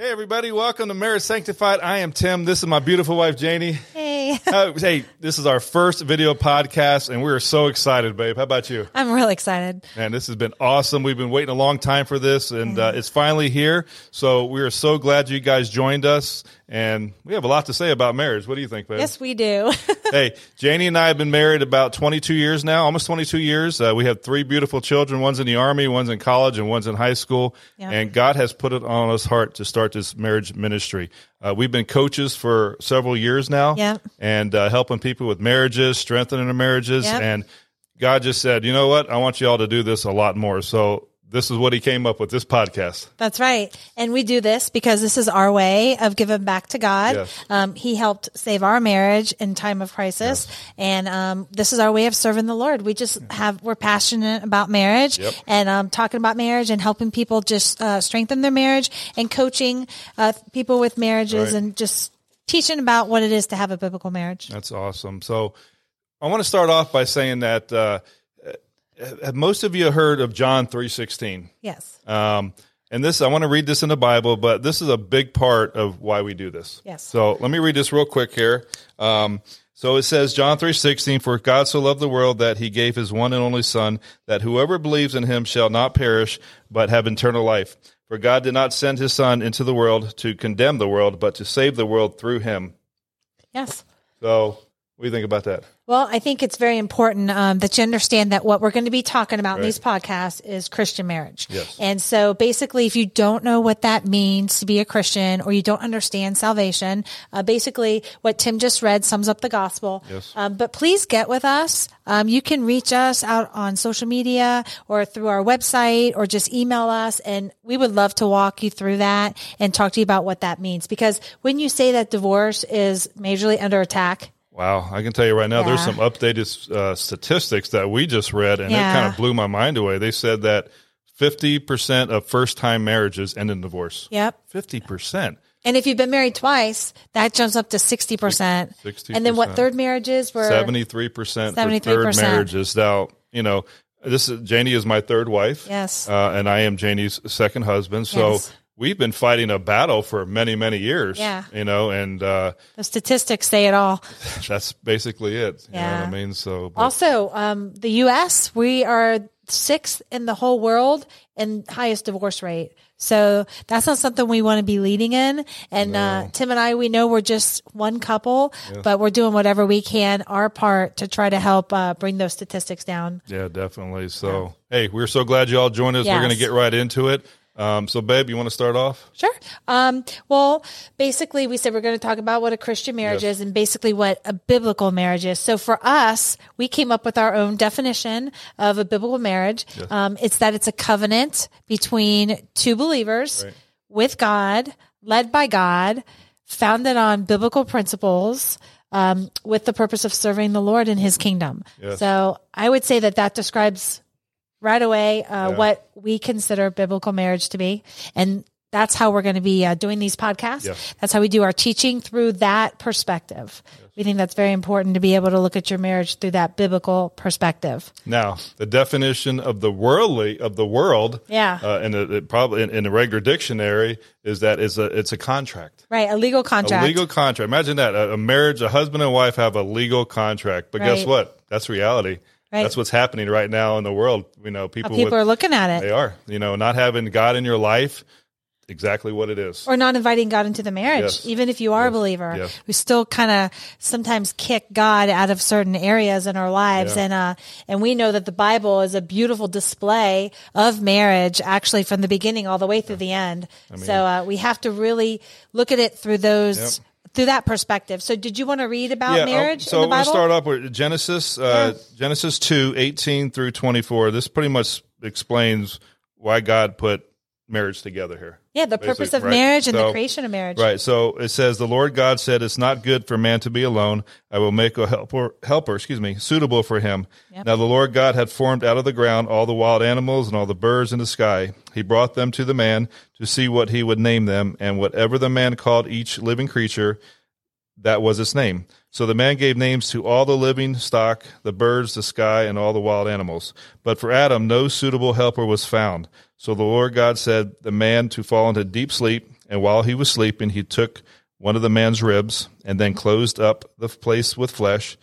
Hey, everybody, welcome to Marriage Sanctified. I am Tim. This is my beautiful wife, Janie. Hey. Uh, hey, this is our first video podcast, and we're so excited, babe. How about you? I'm really excited. Man, this has been awesome. We've been waiting a long time for this, and uh, it's finally here. So we are so glad you guys joined us, and we have a lot to say about marriage. What do you think, babe? Yes, we do. hey, Janie and I have been married about 22 years now, almost 22 years. Uh, we have three beautiful children. One's in the army, one's in college, and one's in high school. Yeah. And God has put it on us heart to start this marriage ministry. Uh, we've been coaches for several years now, Yeah. and uh, helping people with marriages, strengthening their marriages, Yeah. and God just said, you know what? I want you all to do this a lot more. So this is what He came up with this podcast. That's right. And we do this because this is our way of giving back to God. Yes. Um, he helped save our marriage in time of crisis. And um, this is our way of serving the Lord. We just have, we're passionate about marriage Yep. and um, talking about marriage and helping people just uh, strengthen their marriage and coaching uh, people with marriages Right. and just teaching about what it is to have a biblical marriage. That's awesome. So I want to start off by saying that uh, most of you heard of John three sixteen? Yes. Um, and this, I want to read this in the Bible, but this is a big part of why we do this. Yes. So let me read this real quick here. Um, so it says, John three sixteen, for God so loved the world that he gave his one and only Son, that whoever believes in him shall not perish, but have eternal life. For God did not send his Son into the world to condemn the world, but to save the world through him. Yes. So what do you think about that? Well, I think it's very important um, that you understand that what we're going to be talking about in these podcasts is Christian marriage. Yes. And so basically, if you don't know what that means to be a Christian or you don't understand salvation, uh, basically what Tim just read sums up the gospel. Yes. Um, but please get with us. Um, you can reach us out on social media or through our website or just email us. And we would love to walk you through that and talk to you about what that means. Because when you say that divorce is majorly under attack, Wow, I can tell you right now, there's some updated uh, statistics that we just read, and Yeah. it kind of blew my mind away. They said that 50% of first time marriages end in divorce. yep. 50%. And if you've been married twice, that jumps up to 60%. 60%. And then what third marriages were? 73% for third 73%. marriages. Now, you know, this is Janie is my third wife. Yes. Uh, and I am Janie's second husband. So Yes. We've been fighting a battle for many, many years. Yeah. You know, and uh, The statistics say it all. that's basically it. You know Yeah. what I mean? So, but- Also, um, the U.S., we are sixth in the whole world in highest divorce rate. So that's not something we want to be leading in. And uh, Tim and I, we know we're just one couple, but we're doing whatever we can, our part, to try to help uh, bring those statistics down. Yeah, definitely. So, hey, we're so glad you all joined us. We're going to get right into it. Um, so, babe, you want to start off? Sure. Um, well, basically, we said we're going to talk about what a Christian marriage Yes. is and basically what a biblical marriage is. So for us, we came up with our own definition of a biblical marriage. Um, it's that it's a covenant between two believers Right. with God, led by God, founded on biblical principles. Um, with the purpose of serving the Lord in His kingdom. Yes. So I would say that that describes right away uh, Yeah. what we consider biblical marriage to be, and that's how we're going to be uh, doing these podcasts. Yes. That's how we do our teaching through that perspective. We think that's very important to be able to look at your marriage through that biblical perspective. Now, the definition of the worldly of the world, Yeah. uh, in a, it probably in, in a regular dictionary, is that it's a it's a contract, Right, a legal contract. a legal contract. Imagine that a, a marriage, a husband and wife have a legal contract. But guess what? That's reality. Right. That's what's happening right now in the world. You know, people, People with, are looking at it, they are. You know, not having God in your life, exactly what it is. or not inviting God into the marriage, Yes. even if you are a believer. Yes. We still kind of sometimes kick God out of certain areas in our lives, Yeah. and uh, and we know that the Bible is a beautiful display of marriage, actually from the beginning all the way through the end. so uh, we have to really look at it through those. Through that perspective. So, did you want to read about um, marriage So in the we're going to start off with Genesis, uh, Genesis 2, 18 through 24. This pretty much explains why God put marriage together here. Yeah, the purpose of right. marriage and the creation of marriage. Right. So it says, the Lord God said, it's not good for man to be alone. I will make a helper, helper, excuse me, suitable for him. Yep. Now the Lord God had formed out of the ground all the wild animals and all the birds in the sky. He brought them to the man to see what he would name them. And whatever the man called each living creature, that was its name. So the man gave names to all the living stock, the birds, the sky, and all the wild animals. But for Adam, no suitable helper was found. So the Lord God said the man to fall into deep sleep, and while he was sleeping, he took one of the man's ribs and then closed up the place with flesh.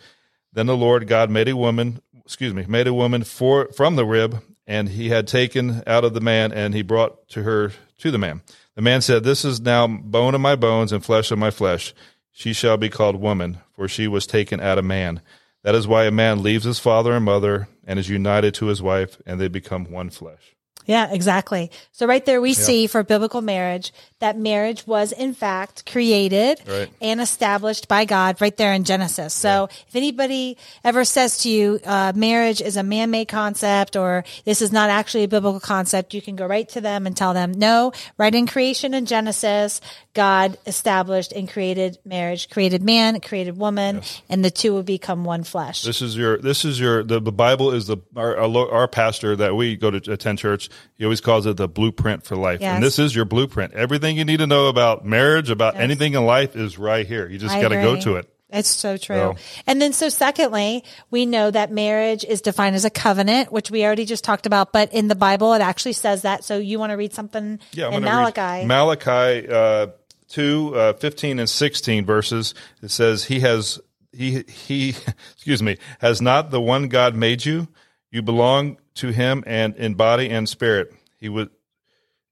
Then the Lord God made a woman, excuse me, made a woman for from the rib, and he had taken out of the man, and he brought to her to the man. The man said, This is now bone of my bones and flesh of my flesh. She shall be called woman, for she was taken out of man. That is why a man leaves his father and mother and is united to his wife, and they become one flesh. Yeah, exactly. So right there we see for biblical marriage that marriage was in fact created Right. and established by God right there in Genesis. So if anybody ever says to you, uh, marriage is a man-made concept or this is not actually a biblical concept, you can go right to them and tell them, no, right in creation in Genesis, God established and created marriage, created man, created woman, and the two will become one flesh. This is your. This is your. The, the Bible is the our, our our pastor that we go to attend church. He always calls it the blueprint for life, Yes. and this is your blueprint. Everything you need to know about marriage, about anything in life, is right here. You just got to go to it. It's so true. So- And then, so secondly, we know that marriage is defined as a covenant, which we already just talked about, but in the Bible, it actually says that. So you want to read something Yeah, in Malachi? Malachi uh, 2, uh, 15 and 16 verses. It says, He has, he, he, excuse me, has not the one God made you? You belong to him and in body and spirit. He would,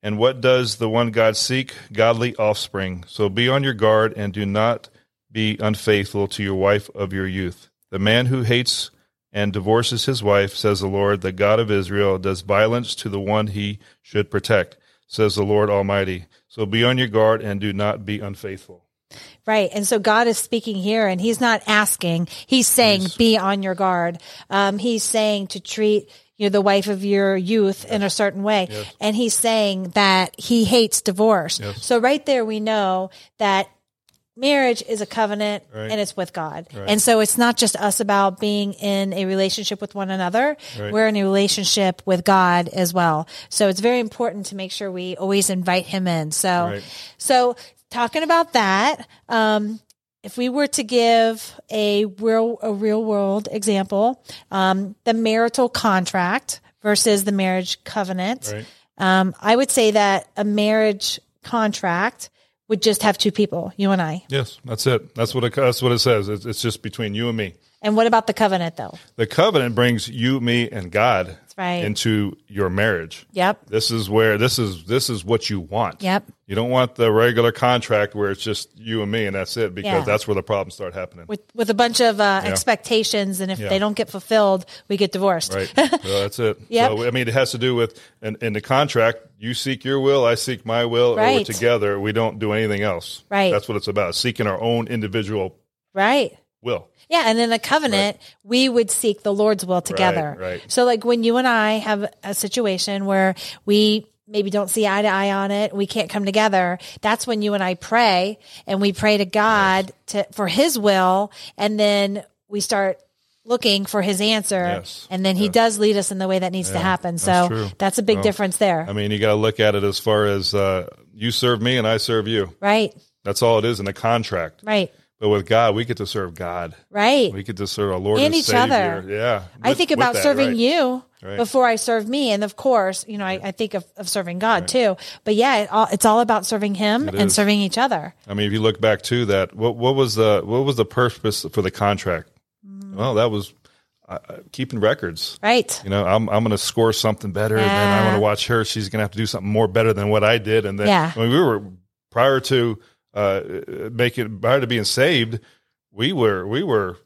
and what does the one God seek? Godly offspring. So be on your guard and do not be unfaithful to your wife of your youth. The man who hates and divorces his wife, says the Lord, the God of Israel, does violence to the one he should protect, says the Lord Almighty. So be on your guard and do not be unfaithful. Right. And so God is speaking here and he's not asking. He's saying, be on your guard. Um, he's saying to treat, you know, the wife of your youth in a certain way. And he's saying that he hates divorce. So right there, we know that marriage is a covenant Right. and it's with God. And so it's not just us about being in a relationship with one another. Right. We're in a relationship with God as well. So it's very important to make sure we always invite him in. So, Right. so talking about that, um, if we were to give a real a real world example, um, the marital contract versus the marriage covenant, Right. um, I would say that a marriage contract would just have two people, you and I. Yes, that's it. That's what it, that's what it says. It's, it's just between you and me. And what about the covenant, though? The covenant brings you, me, and God right. into your marriage. Yep. This is where this is this is what you want. Yep. You don't want the regular contract where it's just you and me and that's it because Yeah. that's where the problems start happening. With with a bunch of uh, expectations, and if Yeah. they don't get fulfilled, we get divorced. Right. so that's it. Yep. So I mean, it has to do with in, in the contract. You seek your will, I seek my will, or we're Right. together. We don't do anything else. Right. That's what it's about. Seeking our own individual right. Will. Yeah, and in the covenant, we would seek the Lord's will together. right. So, like when you and I have a situation where we maybe don't see eye to eye on it, we can't come together. That's when you and I pray, and we pray to God to for His will, and then we start looking for His answer, Yes. and then He does lead us in the way that needs to happen. So true. that's a big Well, difference there, I mean, you got to look at it as far as uh, you serve me and I serve you. right? That's all it is in a contract. Right. But with God, we get to serve God. Right. We get to serve our Lord And and, each Savior. other. Yeah. I think about that, serving right. you Right. before I serve me, and of course, you know, I, I think of, of serving God too. But yeah, it all, it's all about serving Him and is. serving each other. I mean, if you look back to that, what what was the what was the purpose for the contract? Mm. Well, that was uh, uh, keeping records. Right. You know, I'm I'm going to score something better, and then I Yeah. want to watch her. She's going to have to do something more better than what I did. And then, Yeah. I mean, we were prior to uh, making prior to being saved, we were we were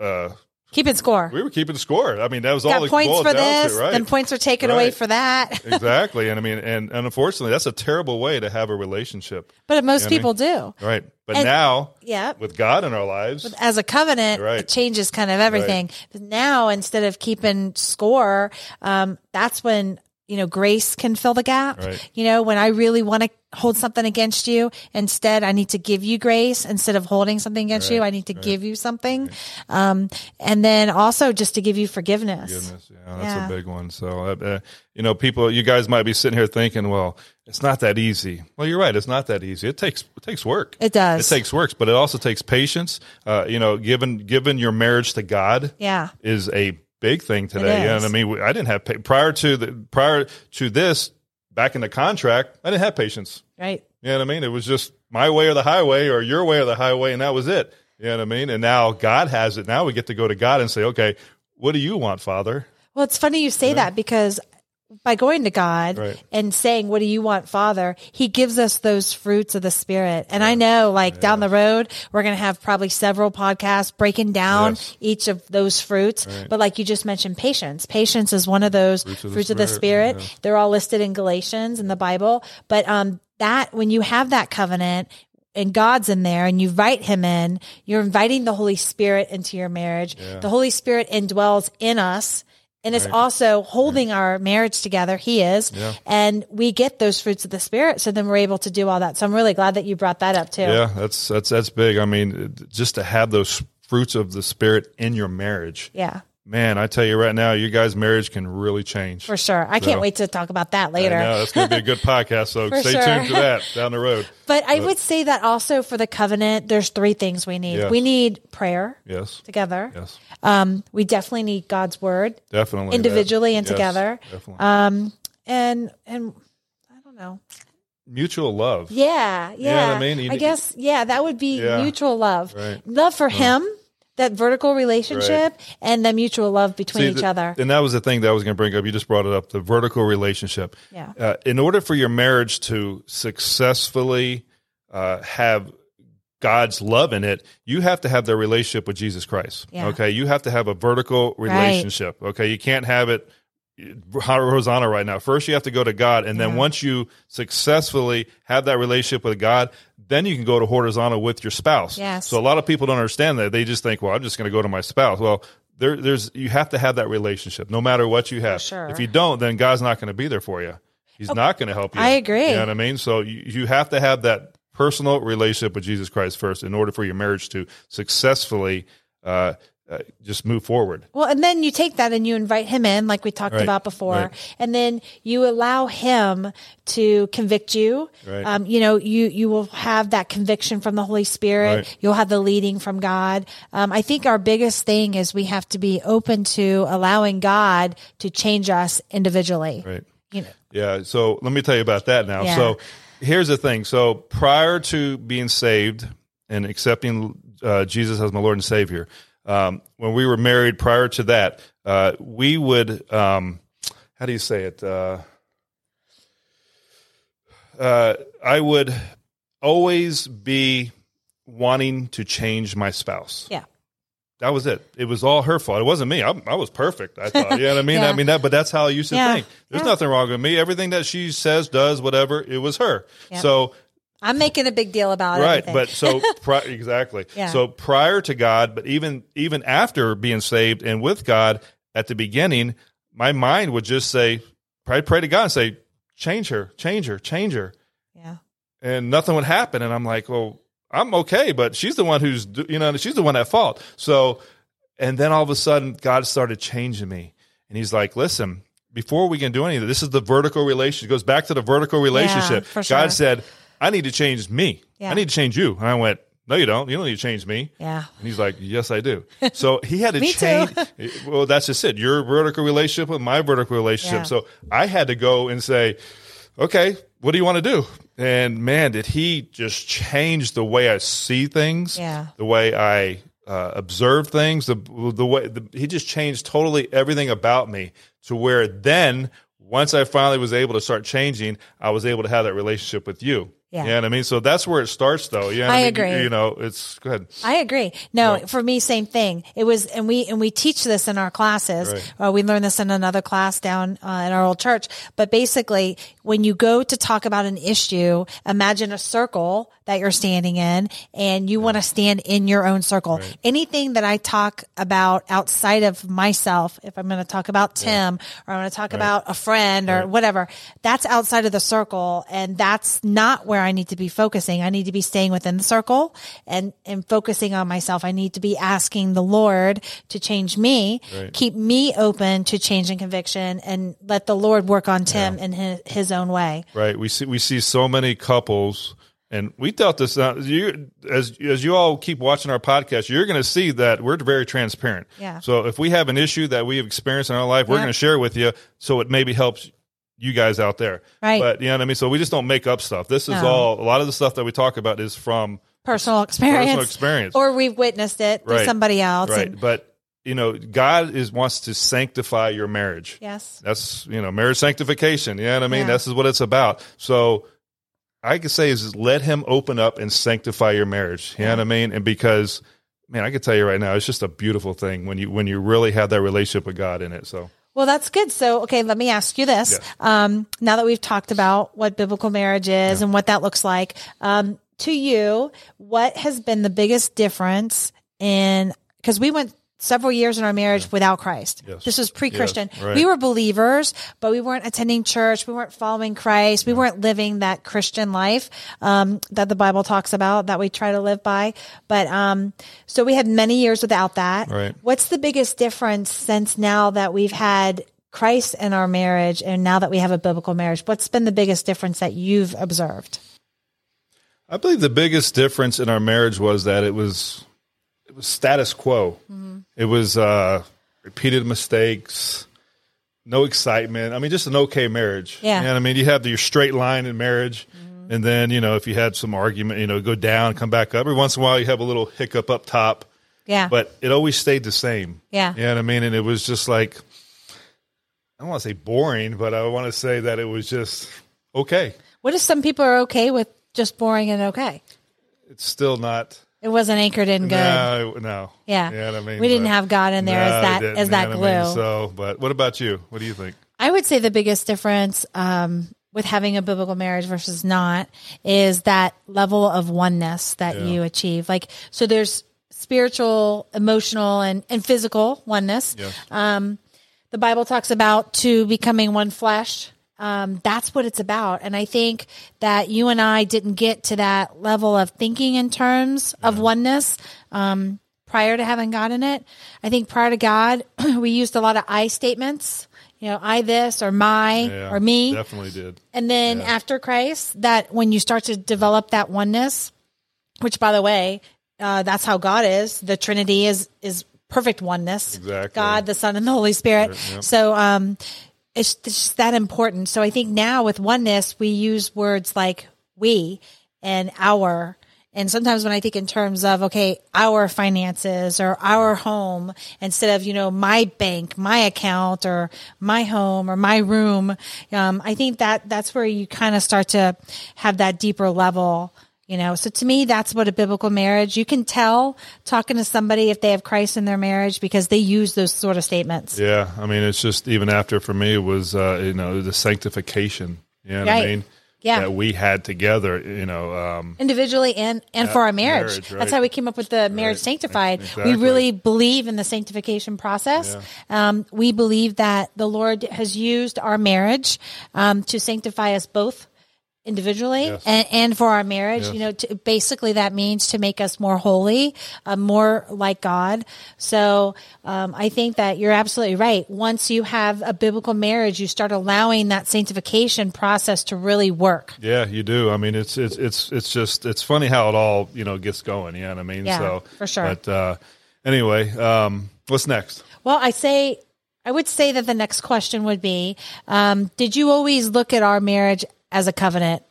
uh, Keeping score. we were keeping score. I mean, that was all Got it points for this, to, right? then points are taken away for that. exactly, and I mean, and, and unfortunately, that's a terrible way to have a relationship, but most I mean? people do. right? But And- now, Yeah. with God in our lives, As a covenant, Right. it changes kind of everything. But now, instead of keeping score, um, that's when you know grace can fill the gap. Right. You know, when I really want to hold something against you. Instead, I need to give you grace instead of holding something against you. I need to give you something. Um, and then also just to give you forgiveness. Goodness, yeah, that's Yeah. a big one. So, uh, uh, you know, people, you guys might be sitting here thinking, well, it's not that easy. Well, you're right. It's not that easy. It takes it takes work. It does. It takes work, but it also takes patience. Uh, you know, given given your marriage to God Yeah. is a big thing today. Is. and I mean, I didn't have prior to the prior to this back in the contract. I didn't have patience. Right. You know what I mean? It was just my way or the highway or your way or the highway, and that was it. You know what I mean? And now God has it. Now we get to go to God and say, okay, what do you want, Father? Well, it's funny you say that because by going to God Right. and saying, What do you want, Father? He gives us those fruits of the Spirit. And I know, like, down the road, we're going to have probably several podcasts breaking down Yes. each of those fruits. But like you just mentioned, patience. Patience is one of those fruits, of the of the Spirit, Spirit. They're all listed in Galatians in the Bible. But um, that, when you have that covenant, and God's in there and you invite him in, you're inviting the Holy Spirit into your marriage. The Holy Spirit indwells in us and is also holding our marriage together. He is. And we get those fruits of the Spirit. So then we're able to do all that. So I'm really glad that you brought that up too. Yeah, that's that's that's big. I mean, just to have those fruits of the Spirit in your marriage, Yeah, man. I tell you right now, your guys' marriage can really change. for sure. I can't wait to talk about that later. know that's going to be a good podcast. So stay sure. tuned for that down the road. But I would say that also for the covenant, there's three things we need. Yes. We need prayer Yes, together. yes, Um, we definitely need God's word definitely. individually That- and yes, together. definitely. Um, and, and I don't know. Mutual love. Yeah, yeah. what I mean? You- guess yeah, that would be Yeah. mutual love. Right. Love for him, that vertical relationship, and the mutual love between See, each the- other. And that was the thing that I was going to bring up. You just brought it up the vertical relationship. Yeah. Uh, in order for your marriage to successfully uh, have God's love in it, you have to have the relationship with Jesus Christ. Yeah. Okay. You have to have a vertical relationship. Okay. You can't have it horizontal right now. First, you have to go to God. And then Yeah. once you successfully have that relationship with God, then you can go to horizontal with your spouse. Yes. So a lot of people don't understand that. They just think, well, I'm just going to go to my spouse. Well, there, there's you have to have that relationship no matter what you have. sure. If you don't, then God's not going to be there for you. He's not going to help you. I agree. You know what I mean? So you, you have to have that personal relationship with Jesus Christ first in order for your marriage to successfully uh, uh, just move forward. Well, and then you take that and you invite him in, like we talked Right, about before, right. and then you allow him to convict you. Right. Um, you know, you you will have that conviction from the Holy Spirit. You'll have the leading from God. Um, I think our biggest thing is we have to be open to allowing God to change us individually. Right. You know, Yeah. So let me tell you about that now. Yeah. So here's the thing. So prior to being saved and accepting uh, Jesus as my Lord and Savior, um, when we were married, prior to that, uh, we would, um, how do you say it? Uh, uh, I would always be wanting to change my spouse. yeah. That was it. It was all her fault. It wasn't me. I, I was perfect. I thought. You know what I mean? Yeah. I mean that. But that's how I used to Yeah. think. There's Yeah. nothing wrong with me. Everything that she says, does, whatever, it was her. Yeah. So I'm making a big deal about it. right. everything. But so pri- exactly. Yeah. So prior to God, but even even after being saved and with God at the beginning, my mind would just say, pray, pray to God and say, change her, change her, change her yeah. and nothing would happen. And I'm like, well, I'm okay, but she's the one who's, you know, she's the one at fault. So, and then all of a sudden, God started changing me. And he's like, listen, before we can do anything, this is the vertical relationship. It goes back to the vertical relationship. for sure. God said, I need to change me. Yeah. I need to change you. And I went, no, you don't. You don't need to change me. Yeah. And he's like, yes, I do. So he had to change. well, that's just it. Your vertical relationship with my vertical relationship. Yeah. So I had to go and say, okay, what do you want to do? And man, did he just change the way I see things, Yeah. the way I uh, observe things, the the way the, he just changed totally everything about me to where then once I finally was able to start changing, I was able to have that relationship with you. Yeah. Know what I mean? So that's where it starts though. Yeah. I mean? agree. You, you know, it's go ahead. I agree. No, Right. for me, same thing. It was, and we and we teach this in our classes. Right. Uh, we learned this in another class down uh, in our old church. But basically, when you go to talk about an issue, imagine a circle that you're standing in, and you want to stand in your own circle. Anything that I talk about outside of myself, if I'm going to talk about Tim or I'm going to talk about a friend or whatever, that's outside of the circle, and that's not where I need to be focusing. I need to be staying within the circle and and focusing on myself. I need to be asking the Lord to change me, Right. keep me open to change and conviction, and let the Lord work on Tim in his, his own way. Right. We see we see so many couples, and we dealt this out. You as as you all keep watching our podcast, you're going to see that we're very transparent. Yeah. So if we have an issue that we have experienced in our life, we're Yeah. going to share with you, so it maybe helps you guys out there. Right. But you know what I mean. So we just don't make up stuff. This is No. all. A lot of the stuff that we talk about is from Personal experience, personal experience. or we've witnessed it through Right. somebody else. right. and- But you know, God is wants to sanctify your marriage. yes, That's you know marriage sanctification. You know what I mean? Yeah. This is what it's about. So I could say is let him open up and sanctify your marriage. You know what I mean? And because man, I can tell you right now, it's just a beautiful thing when you when you really have that relationship with God in it. So Well, that's good. So, okay, let me ask you this. Yes. Um, now that we've talked about what biblical marriage is and what that looks like, um, to you, what has been the biggest difference in, cause we went several years in our marriage without Christ. Yes. This was pre-Christian. Yes, right. We were believers, but we weren't attending church. We weren't following Christ. We weren't living that Christian life, um, that the Bible talks about that we try to live by. But, um, so we had many years without that. Right. What's the biggest difference since now that we've had Christ in our marriage and now that we have a biblical marriage? What's been the biggest difference that you've observed? I believe the biggest difference in our marriage was that it was it was status quo. Mm-hmm. It was uh, repeated mistakes, no excitement. I mean, just an okay marriage. Yeah. Mm-hmm. And I mean, you have your straight line in marriage, and then you know if you had some argument, you know, go down, come back up. Every once in a while, you have a little hiccup up top, Yeah. but it always stayed the same. Yeah. You know what I mean? And it was just like I don't want to say boring, but I want to say that it was just okay. what if some people are okay with just boring and okay? It's still not. It wasn't anchored in good. No, no. Yeah. You know I mean? We didn't have God in there as that- as that you know what I mean? glue. So, but what about you? What do you think? I would say the biggest difference um, with having a biblical marriage versus not is that level of oneness that Yeah. you achieve. Like, so there's spiritual, emotional, and, and physical oneness. Um, the Bible talks about two becoming one flesh. Um, that's what it's about. And I think that you and I didn't get to that level of thinking in terms of oneness um, prior to having God in it. I think prior to God, we used a lot of I statements. You know, I this or my Yeah, or me. Definitely did. And then after Christ, that when you start to develop that oneness, which by the way, uh, that's how God is. The Trinity is is perfect oneness. Exactly. God, the Son, and the Holy Spirit. So um, it's, just that important. So I think now with oneness, we use words like we and our. And sometimes when I think in terms of, okay, our finances or our home instead of, you know, my bank, my account or my home or my room, um, I think that that's where you kind of start to have that deeper level, you know. So to me, that's what a biblical marriage, you can tell talking to somebody if they have Christ in their marriage because they use those sort of statements. Yeah, I mean, it's just even after for me it was uh, you know the sanctification. You know Right. I mean? Yeah. That we had together. You know, um, individually and and for our marriage. marriage, right. That's how we came up with the marriage sanctified. Exactly. We really believe in the sanctification process. Um, we believe that the Lord has used our marriage um, to sanctify us both individually Yes. and, and for our marriage. Yes. You know, to, basically that means to make us more holy, uh, more like God. So um, I think that you're absolutely right. Once you have a biblical marriage, you start allowing that sanctification process to really work. yeah, you do. I mean, it's it's it's it's just it's funny how it all you know gets going. You know what I mean? Yeah, so for sure. But uh, anyway, um, what's next? Well, I say, I would say that the next question would be, um, did you always look at our marriage as a covenant?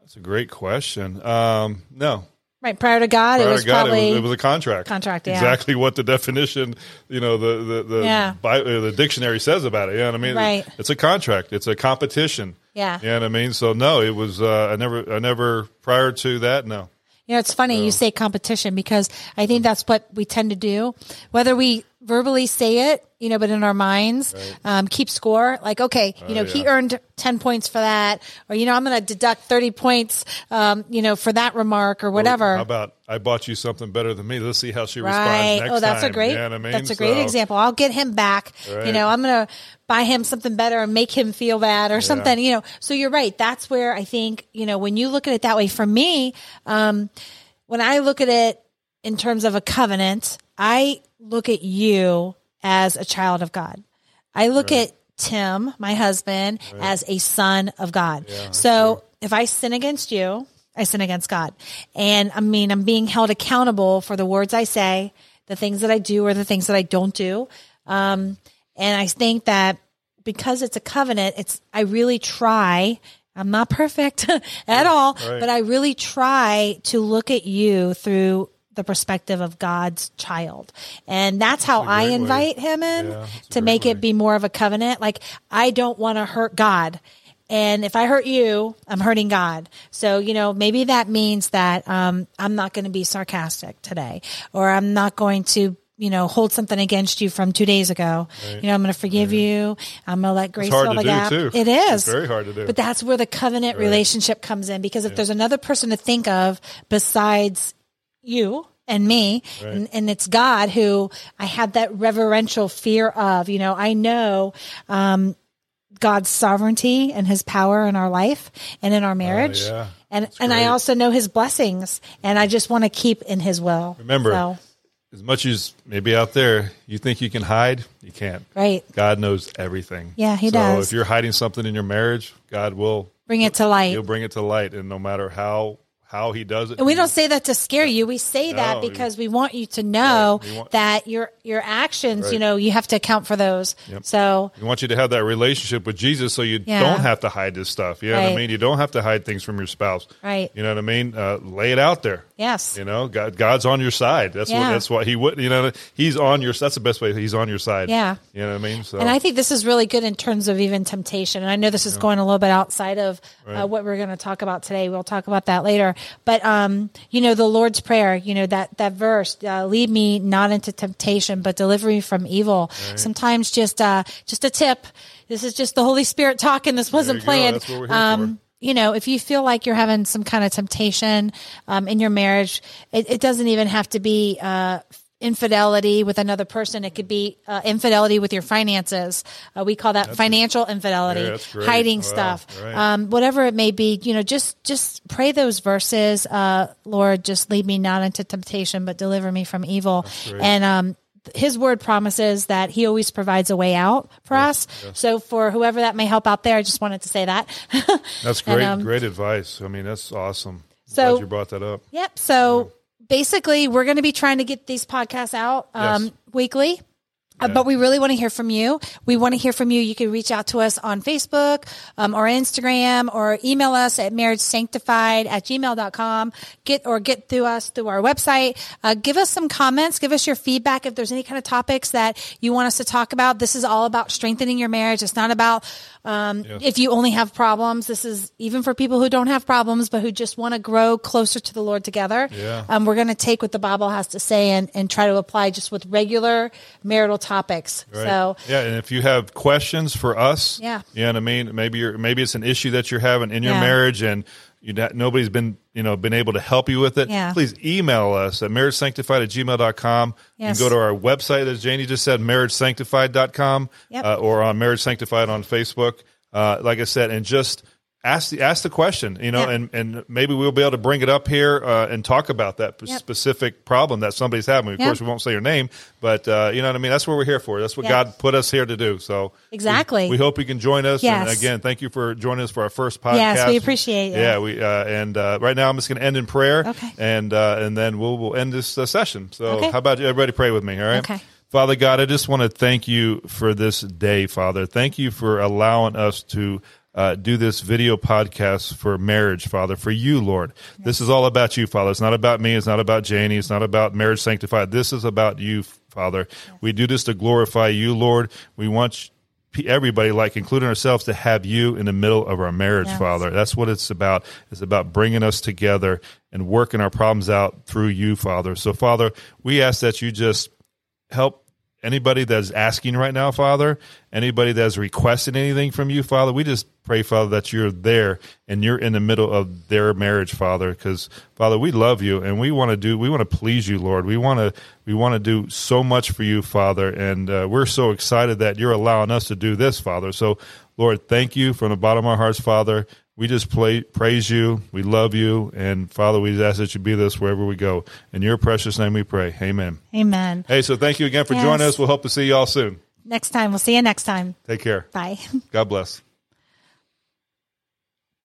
That's a great question. Um, no, Right. Prior to God, Prior it to was God, probably, it, was, it was a contract. Contract, yeah. Exactly what the definition, you know, the the the, Yeah. Bi- the dictionary says about it. Yeah, I mean, Right. it's a contract. It's a competition. Yeah. You know what I mean? So no, it was. Uh, I never. I never. Prior to that, no. You know, it's funny you say competition because I think that's what we tend to do. Whether we verbally say it, you know, but in our minds, um, keep score. Like, okay, you know, he Oh, yeah. earned 10 points for that, or, you know, I'm going to deduct 30 points, um, you know, for that remark or whatever. How about I bought you something better than me? Let's see how she responds Right. next Oh, that's time. a great. You know I mean? That's a great So, example. I'll get him back. You know, I'm gonna buy him something better and make him feel bad or something. You know, so you're right. That's where I think you know when you look at it that way. For me, um, when I look at it in terms of a covenant, I look at you as a child of God. I look at Tim, my husband, as a son of God. so if I sin against you, I sin against God. And I mean, I'm being held accountable for the words I say, the things that I do or the things that I don't do. Um, and I think that because it's a covenant, it's, I really try, I'm not perfect at all, Right. but I really try to look at you through the perspective of God's child. And that's how I great way. invite him in Yeah, to make way. it be more of a covenant. Like I don't want to hurt God. And if I hurt you, I'm hurting God. So, you know, maybe that means that um, I'm not going to be sarcastic today, or I'm not going to, you know, hold something against you from two days ago. You know, I'm going to forgive you. I'm going to let grace fill the gap. too. It is It's very hard to do. But that's where the covenant relationship comes in because if there's another person to think of besides you and me and, and it's god who i had that reverential fear of you know i know um, god's sovereignty and his power in our life and in our marriage Oh, yeah. and That's and i also know his blessings and i just want to keep in his will Remember, so, As much as maybe out there you think you can hide, you can't. right God knows everything. Yeah, he so does. if you're hiding something in your marriage, God will bring it to light he'll bring it to light and no matter how how he does it. And we don't say that to scare you. We say that No, because we want you to know Right. Want- that your your actions, you know, you have to account for those. Yep. So We want you to have that relationship with Jesus so you Yeah. don't have to hide this stuff. You know what I mean? You don't have to hide things from your spouse. Right. You know what I mean? Uh, lay it out there. Yes, You know, God, God's on your side. That's what that's what he would. You know, he's on your. That's the best way. He's on your side. Yeah. You know what I mean? So and I think this is really good in terms of even temptation. And I know this is going a little bit outside of uh, what we're going to talk about today. We'll talk about that later. But um, you know, the Lord's prayer. You know that that verse, uh, "Lead me not into temptation, but deliver me from evil." Sometimes just uh, just a tip. This is just the Holy Spirit talking. This wasn't planned. That's what we're here um, you know, if you feel like you're having some kind of temptation um, in your marriage, it, it doesn't even have to be uh, infidelity with another person. It could be uh, infidelity with your finances. Uh, we call that financial infidelity, Yeah, hiding Wow. stuff, Right. um, whatever it may be. You know, just just pray those verses. Uh, Lord, just lead me not into temptation, but deliver me from evil. And um, his word promises that he always provides a way out for us. So for whoever that may help out there, I just wanted to say that. that's and, great. um, great advice. I mean, that's awesome. So- Glad you brought that up. Yep. So basically, we're going to be trying to get these podcasts out um, Yes. weekly. Uh, but we really want to hear from you. We want to hear from you. You can reach out to us on Facebook um, or Instagram or email us at marriagesanctified at gmail.com. Get or get through us through our website. Uh, give us some comments. Give us your feedback if there's any kind of topics that you want us to talk about. This is all about strengthening your marriage. It's not about um, if you only have problems. This is even for people who don't have problems, but who just want to grow closer to the Lord together. Yeah. Um, we're going to take what the Bible has to say and, and try to apply just with regular marital topics. Right. So, yeah, and if you have questions for us, Yeah. you know what I mean. Maybe you're maybe it's an issue that you're having in your Yeah. marriage, and you nobody's been you know been able to help you with it. Yeah. Please email us at marriagesanctified at gmail.com. Yes. You can go to our website, as Janie just said, marriagesanctified.com, Yep. uh, or on Marriage Sanctified on Facebook. Uh, like I said, and just ask the ask the question, you know, and and maybe we'll be able to bring it up here uh, and talk about that Yep. specific problem that somebody's having. Of Yep. course, we won't say your name, but uh, you know what I mean. That's what we're here for. That's what. God put us here to do. So Exactly. we, we hope you can join us. And Yes. again, thank you for joining us for our first podcast. Yes, we appreciate it. Yeah, we uh, and uh, right now I'm just going to end in prayer. Okay. and uh, and then we'll we'll end this uh, session. So Okay. how about you? Everybody pray with me. All right. Okay. Father God, I just want to thank you for this day, Father. Thank you for allowing us to uh, do this video podcast for marriage, Father, for you, Lord. This is all about you, Father. It's not about me. It's not about Janie. It's not about marriage sanctified. This is about you, Father. We do this to glorify you, Lord. We want everybody, like including ourselves, to have you in the middle of our marriage, Yes. Father. That's what it's about. It's about bringing us together and working our problems out through you, Father. So, Father, we ask that you just help anybody that's asking right now, Father, anybody that's requesting anything from you, Father, we just pray, Father, that you're there and you're in the middle of their marriage, Father, because Father, we love you and we want to do, we want to please you, Lord. We want to, we want to do so much for you, Father, and uh, we're so excited that you're allowing us to do this, Father. So, Lord, thank you from the bottom of our hearts, Father. We just play, praise you. We love you. And Father, we just ask that you be this wherever we go. In your precious name we pray. Amen. Amen. Hey, so thank you again for Yes. joining us. We'll hope to see you all soon. Next time. We'll see you next time. Take care. Bye. God bless.